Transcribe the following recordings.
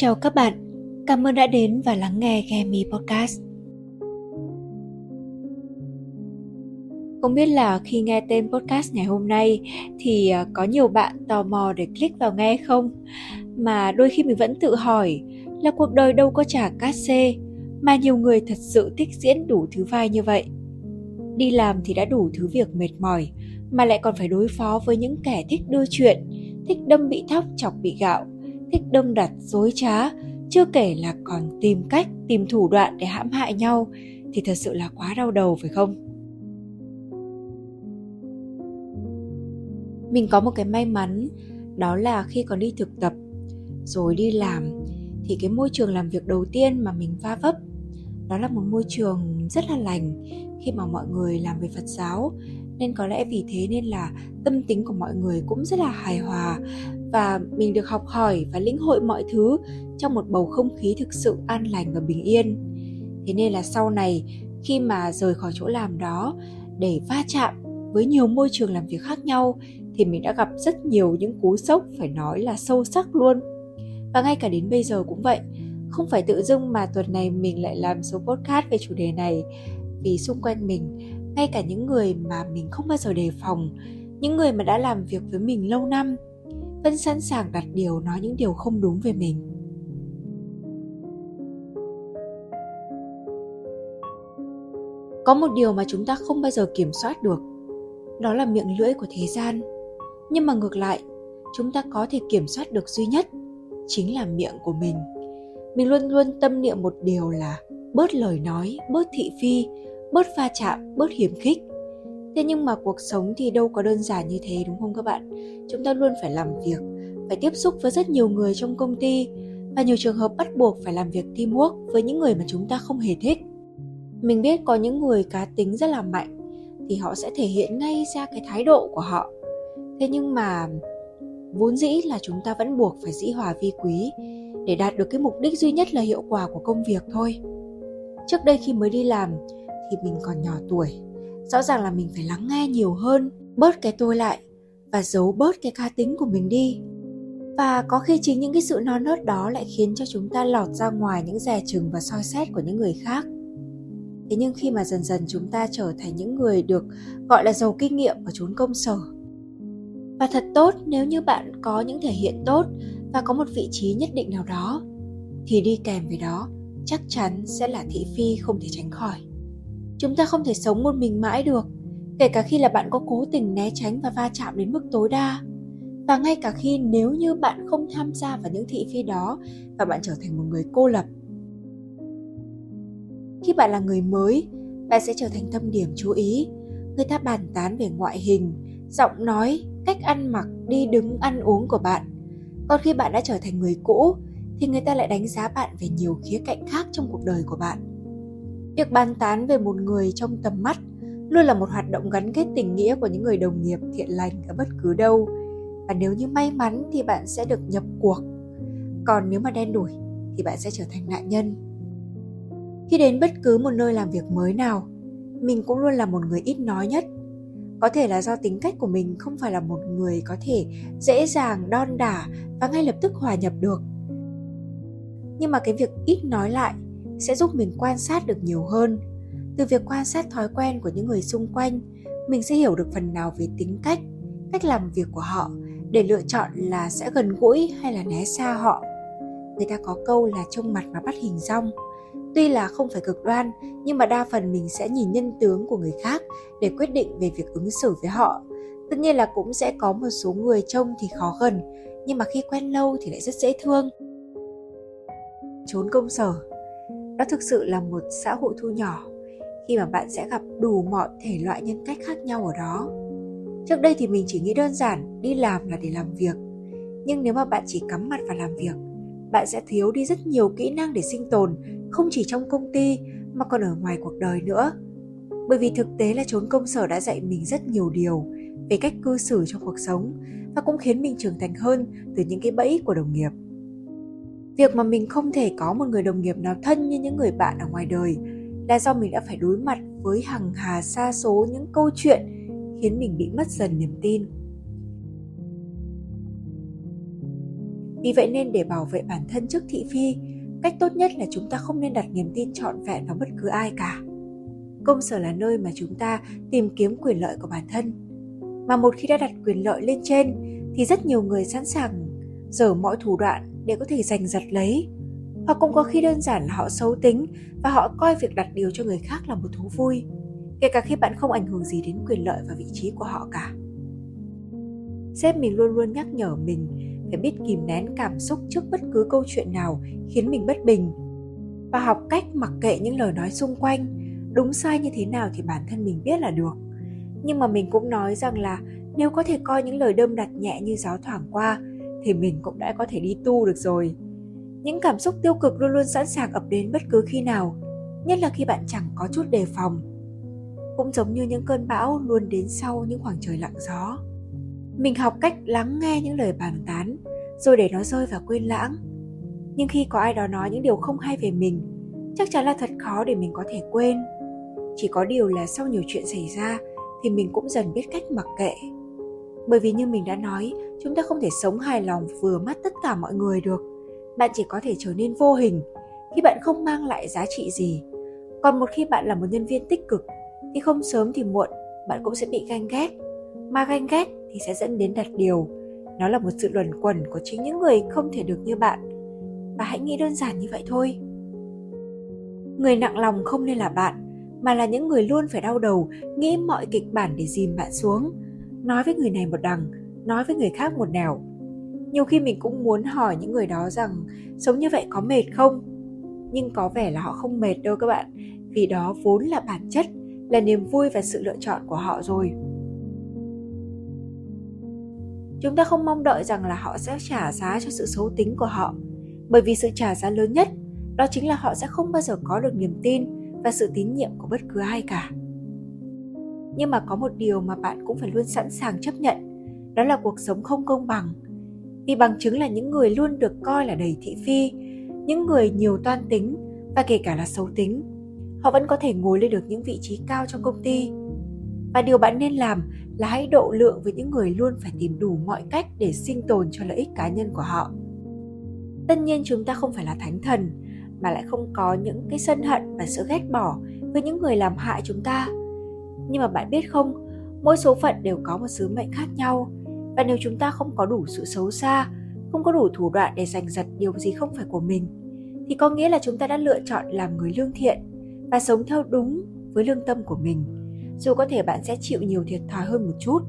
Chào các bạn, cảm ơn đã đến và lắng nghe Gemi Podcast. Không biết là khi nghe tên podcast ngày hôm nay thì à, có nhiều bạn tò mò để click vào nghe không? Mà đôi khi mình vẫn tự hỏi là cuộc đời đâu có trả cát xê mà nhiều người thật sự thích diễn đủ thứ vai như vậy. Đi làm thì đã đủ thứ việc mệt mỏi mà lại còn phải đối phó với những kẻ thích đưa chuyện, thích đâm bị thóc chọc bị gạo, thích đâm đặt dối trá, chưa kể là còn tìm cách, tìm thủ đoạn để hãm hại nhau thì thật sự là quá đau đầu phải không? Mình có một cái may mắn đó là khi còn đi thực tập rồi đi làm thì cái môi trường làm việc đầu tiên mà mình va vấp đó là một môi trường rất là lành khi mà mọi người làm về Phật giáo nên có lẽ vì thế nên là tâm tính của mọi người cũng rất là hài hòa và mình được học hỏi và lĩnh hội mọi thứ trong một bầu không khí thực sự an lành và bình yên. Thế nên là sau này, khi mà rời khỏi chỗ làm đó để va chạm với nhiều môi trường làm việc khác nhau, thì mình đã gặp rất nhiều những cú sốc, phải nói là sâu sắc luôn. Và ngay cả đến bây giờ cũng vậy, không phải tự dưng mà tuần này mình lại làm số podcast về chủ đề này. Vì xung quanh mình, ngay cả những người mà mình không bao giờ đề phòng, những người mà đã làm việc với mình lâu năm vẫn sẵn sàng đặt điều nói những điều không đúng về mình. Có một điều mà chúng ta không bao giờ kiểm soát được, đó là miệng lưỡi của thế gian. Nhưng mà ngược lại, chúng ta có thể kiểm soát được duy nhất chính là miệng của mình. Mình luôn luôn tâm niệm một điều là bớt lời nói, bớt thị phi, bớt va chạm, bớt hiểm khích thế nhưng mà cuộc sống thì đâu có đơn giản như thế, đúng không các bạn? Chúng ta luôn phải làm việc, phải tiếp xúc với rất nhiều người trong công ty và nhiều trường hợp bắt buộc phải làm việc teamwork với những người mà chúng ta không hề thích. Mình biết có những người cá tính rất là mạnh thì họ sẽ thể hiện ngay ra cái thái độ của họ. Thế nhưng mà vốn dĩ là chúng ta vẫn buộc phải dĩ hòa vi quý để đạt được cái mục đích duy nhất là hiệu quả của công việc thôi. Trước đây khi mới đi làm thì mình còn nhỏ tuổi rõ ràng là mình phải lắng nghe nhiều hơn, bớt cái tôi lại và giấu bớt cái cá tính của mình đi. Và có khi chính những cái sự non nớt đó lại khiến cho chúng ta lọt ra ngoài những dè chừng và soi xét của những người khác. Thế nhưng khi mà dần dần chúng ta trở thành những người được gọi là giàu kinh nghiệm ở chốn công sở. Và thật tốt nếu như bạn có những thể hiện tốt và có một vị trí nhất định nào đó, thì đi kèm với đó chắc chắn sẽ là thị phi không thể tránh khỏi chúng ta không thể sống một mình mãi được, kể cả khi là bạn có cố tình né tránh và va chạm đến mức tối đa. Và ngay cả khi nếu như bạn không tham gia vào những thị phi đó và bạn trở thành một người cô lập. Khi bạn là người mới, bạn sẽ trở thành tâm điểm chú ý. Người ta bàn tán về ngoại hình, giọng nói, cách ăn mặc, đi đứng, ăn uống của bạn. Còn khi bạn đã trở thành người cũ, thì người ta lại đánh giá bạn về nhiều khía cạnh khác trong cuộc đời của bạn việc bàn tán về một người trong tầm mắt luôn là một hoạt động gắn kết tình nghĩa của những người đồng nghiệp thiện lành ở bất cứ đâu. Và nếu như may mắn thì bạn sẽ được nhập cuộc. Còn nếu mà đen đủi thì bạn sẽ trở thành nạn nhân. Khi đến bất cứ một nơi làm việc mới nào, mình cũng luôn là một người ít nói nhất. Có thể là do tính cách của mình không phải là một người có thể dễ dàng đon đả và ngay lập tức hòa nhập được. Nhưng mà cái việc ít nói lại sẽ giúp mình quan sát được nhiều hơn. Từ việc quan sát thói quen của những người xung quanh, mình sẽ hiểu được phần nào về tính cách cách làm việc của họ để lựa chọn là sẽ gần gũi hay là né xa họ. Người ta có câu là trông mặt mà bắt hình rong. Tuy là không phải cực đoan, nhưng mà đa phần mình sẽ nhìn nhân tướng của người khác để quyết định về việc ứng xử với họ. Tất nhiên là cũng sẽ có một số người trông thì khó gần, nhưng mà khi quen lâu thì lại rất dễ thương. Trốn công sở đó thực sự là một xã hội thu nhỏ, khi mà bạn sẽ gặp đủ mọi thể loại nhân cách khác nhau ở đó. Trước đây thì mình chỉ nghĩ đơn giản, đi làm là để làm việc. Nhưng nếu mà bạn chỉ cắm mặt vào làm việc, bạn sẽ thiếu đi rất nhiều kỹ năng để sinh tồn, không chỉ trong công ty mà còn ở ngoài cuộc đời nữa. Bởi vì thực tế là chốn công sở đã dạy mình rất nhiều điều về cách cư xử trong cuộc sống và cũng khiến mình trưởng thành hơn từ những cái bẫy của đồng nghiệp việc mà mình không thể có một người đồng nghiệp nào thân như những người bạn ở ngoài đời là do mình đã phải đối mặt với hàng hà xa số những câu chuyện khiến mình bị mất dần niềm tin Vì vậy nên để bảo vệ bản thân trước thị phi, cách tốt nhất là chúng ta không nên đặt niềm tin trọn vẹn vào bất cứ ai cả. Công sở là nơi mà chúng ta tìm kiếm quyền lợi của bản thân. Mà một khi đã đặt quyền lợi lên trên thì rất nhiều người sẵn sàng dở mọi thủ đoạn để có thể giành giật lấy. Hoặc cũng có khi đơn giản là họ xấu tính và họ coi việc đặt điều cho người khác là một thú vui, kể cả khi bạn không ảnh hưởng gì đến quyền lợi và vị trí của họ cả. Sếp mình luôn luôn nhắc nhở mình phải biết kìm nén cảm xúc trước bất cứ câu chuyện nào khiến mình bất bình và học cách mặc kệ những lời nói xung quanh đúng sai như thế nào thì bản thân mình biết là được nhưng mà mình cũng nói rằng là nếu có thể coi những lời đơm đặt nhẹ như gió thoảng qua thì mình cũng đã có thể đi tu được rồi. Những cảm xúc tiêu cực luôn luôn sẵn sàng ập đến bất cứ khi nào, nhất là khi bạn chẳng có chút đề phòng. Cũng giống như những cơn bão luôn đến sau những khoảng trời lặng gió. Mình học cách lắng nghe những lời bàn tán, rồi để nó rơi vào quên lãng. Nhưng khi có ai đó nói những điều không hay về mình, chắc chắn là thật khó để mình có thể quên. Chỉ có điều là sau nhiều chuyện xảy ra thì mình cũng dần biết cách mặc kệ bởi vì như mình đã nói, chúng ta không thể sống hài lòng vừa mắt tất cả mọi người được. Bạn chỉ có thể trở nên vô hình khi bạn không mang lại giá trị gì. Còn một khi bạn là một nhân viên tích cực, thì không sớm thì muộn, bạn cũng sẽ bị ganh ghét. Mà ganh ghét thì sẽ dẫn đến đặt điều, nó là một sự luẩn quẩn của chính những người không thể được như bạn. Và hãy nghĩ đơn giản như vậy thôi. Người nặng lòng không nên là bạn, mà là những người luôn phải đau đầu, nghĩ mọi kịch bản để dìm bạn xuống nói với người này một đằng, nói với người khác một nẻo. Nhiều khi mình cũng muốn hỏi những người đó rằng, sống như vậy có mệt không? Nhưng có vẻ là họ không mệt đâu các bạn, vì đó vốn là bản chất, là niềm vui và sự lựa chọn của họ rồi. Chúng ta không mong đợi rằng là họ sẽ trả giá cho sự xấu tính của họ, bởi vì sự trả giá lớn nhất đó chính là họ sẽ không bao giờ có được niềm tin và sự tín nhiệm của bất cứ ai cả nhưng mà có một điều mà bạn cũng phải luôn sẵn sàng chấp nhận, đó là cuộc sống không công bằng. Vì bằng chứng là những người luôn được coi là đầy thị phi, những người nhiều toan tính và kể cả là xấu tính, họ vẫn có thể ngồi lên được những vị trí cao trong công ty. Và điều bạn nên làm là hãy độ lượng với những người luôn phải tìm đủ mọi cách để sinh tồn cho lợi ích cá nhân của họ. Tất nhiên chúng ta không phải là thánh thần, mà lại không có những cái sân hận và sự ghét bỏ với những người làm hại chúng ta nhưng mà bạn biết không, mỗi số phận đều có một sứ mệnh khác nhau. Và nếu chúng ta không có đủ sự xấu xa, không có đủ thủ đoạn để giành giật điều gì không phải của mình, thì có nghĩa là chúng ta đã lựa chọn làm người lương thiện và sống theo đúng với lương tâm của mình. Dù có thể bạn sẽ chịu nhiều thiệt thòi hơn một chút,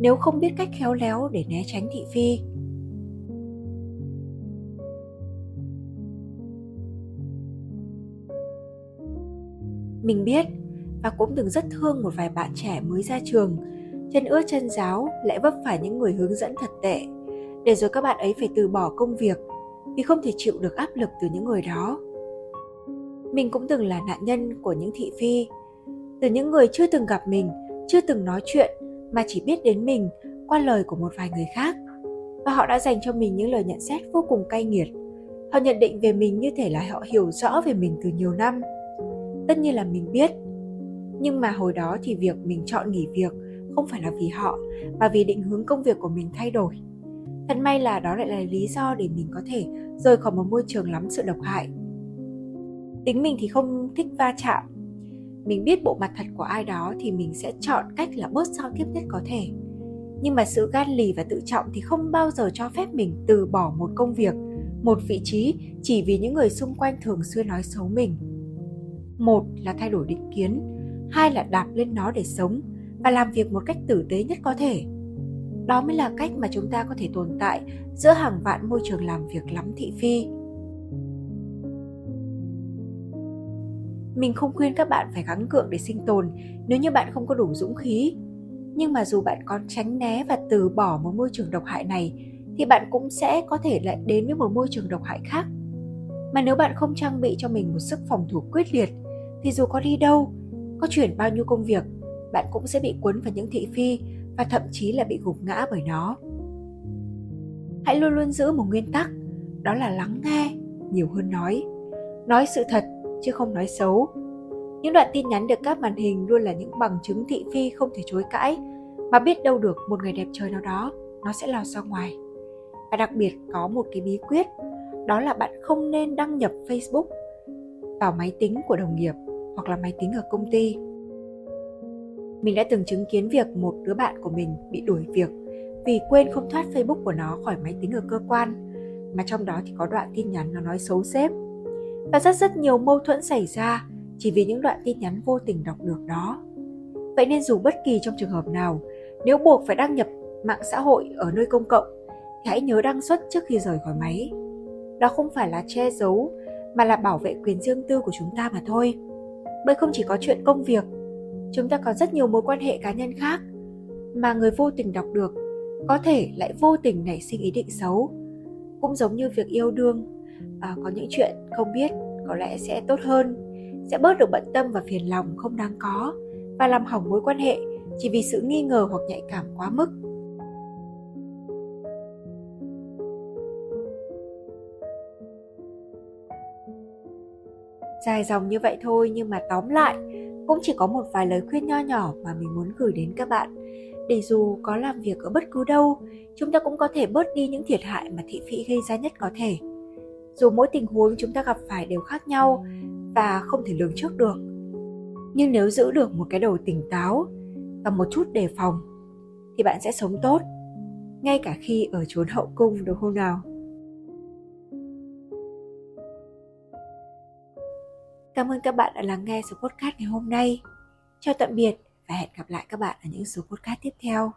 nếu không biết cách khéo léo để né tránh thị phi. Mình biết và cũng từng rất thương một vài bạn trẻ mới ra trường. Chân ướt chân giáo lại vấp phải những người hướng dẫn thật tệ. Để rồi các bạn ấy phải từ bỏ công việc, vì không thể chịu được áp lực từ những người đó. Mình cũng từng là nạn nhân của những thị phi. Từ những người chưa từng gặp mình, chưa từng nói chuyện, mà chỉ biết đến mình qua lời của một vài người khác. Và họ đã dành cho mình những lời nhận xét vô cùng cay nghiệt. Họ nhận định về mình như thể là họ hiểu rõ về mình từ nhiều năm. Tất nhiên là mình biết nhưng mà hồi đó thì việc mình chọn nghỉ việc không phải là vì họ, mà vì định hướng công việc của mình thay đổi. Thật may là đó lại là lý do để mình có thể rời khỏi một môi trường lắm sự độc hại. Tính mình thì không thích va chạm. Mình biết bộ mặt thật của ai đó thì mình sẽ chọn cách là bớt giao tiếp nhất có thể. Nhưng mà sự gan lì và tự trọng thì không bao giờ cho phép mình từ bỏ một công việc, một vị trí chỉ vì những người xung quanh thường xuyên nói xấu mình. Một là thay đổi định kiến hai là đạp lên nó để sống và làm việc một cách tử tế nhất có thể. Đó mới là cách mà chúng ta có thể tồn tại giữa hàng vạn môi trường làm việc lắm thị phi. Mình không khuyên các bạn phải gắng gượng để sinh tồn nếu như bạn không có đủ dũng khí. Nhưng mà dù bạn có tránh né và từ bỏ một môi trường độc hại này, thì bạn cũng sẽ có thể lại đến với một môi trường độc hại khác. Mà nếu bạn không trang bị cho mình một sức phòng thủ quyết liệt, thì dù có đi đâu có chuyển bao nhiêu công việc bạn cũng sẽ bị cuốn vào những thị phi và thậm chí là bị gục ngã bởi nó. Hãy luôn luôn giữ một nguyên tắc đó là lắng nghe nhiều hơn nói. Nói sự thật chứ không nói xấu. Những đoạn tin nhắn được các màn hình luôn là những bằng chứng thị phi không thể chối cãi mà biết đâu được một ngày đẹp trời nào đó nó sẽ lao ra ngoài. Và đặc biệt có một cái bí quyết, đó là bạn không nên đăng nhập Facebook vào máy tính của đồng nghiệp hoặc là máy tính ở công ty. Mình đã từng chứng kiến việc một đứa bạn của mình bị đuổi việc vì quên không thoát Facebook của nó khỏi máy tính ở cơ quan, mà trong đó thì có đoạn tin nhắn nó nói xấu sếp. Và rất rất nhiều mâu thuẫn xảy ra chỉ vì những đoạn tin nhắn vô tình đọc được đó. Vậy nên dù bất kỳ trong trường hợp nào, nếu buộc phải đăng nhập mạng xã hội ở nơi công cộng thì hãy nhớ đăng xuất trước khi rời khỏi máy. Đó không phải là che giấu mà là bảo vệ quyền riêng tư của chúng ta mà thôi. Bởi không chỉ có chuyện công việc, chúng ta còn rất nhiều mối quan hệ cá nhân khác mà người vô tình đọc được có thể lại vô tình nảy sinh ý định xấu. Cũng giống như việc yêu đương, à, có những chuyện không biết có lẽ sẽ tốt hơn, sẽ bớt được bận tâm và phiền lòng không đáng có và làm hỏng mối quan hệ chỉ vì sự nghi ngờ hoặc nhạy cảm quá mức. Dài dòng như vậy thôi nhưng mà tóm lại, cũng chỉ có một vài lời khuyên nho nhỏ mà mình muốn gửi đến các bạn. Để dù có làm việc ở bất cứ đâu, chúng ta cũng có thể bớt đi những thiệt hại mà thị phi gây ra nhất có thể. Dù mỗi tình huống chúng ta gặp phải đều khác nhau và không thể lường trước được. Nhưng nếu giữ được một cái đầu tỉnh táo và một chút đề phòng, thì bạn sẽ sống tốt, ngay cả khi ở chốn hậu cung được không nào? Cảm ơn các bạn đã lắng nghe số podcast ngày hôm nay. Chào tạm biệt và hẹn gặp lại các bạn ở những số podcast tiếp theo.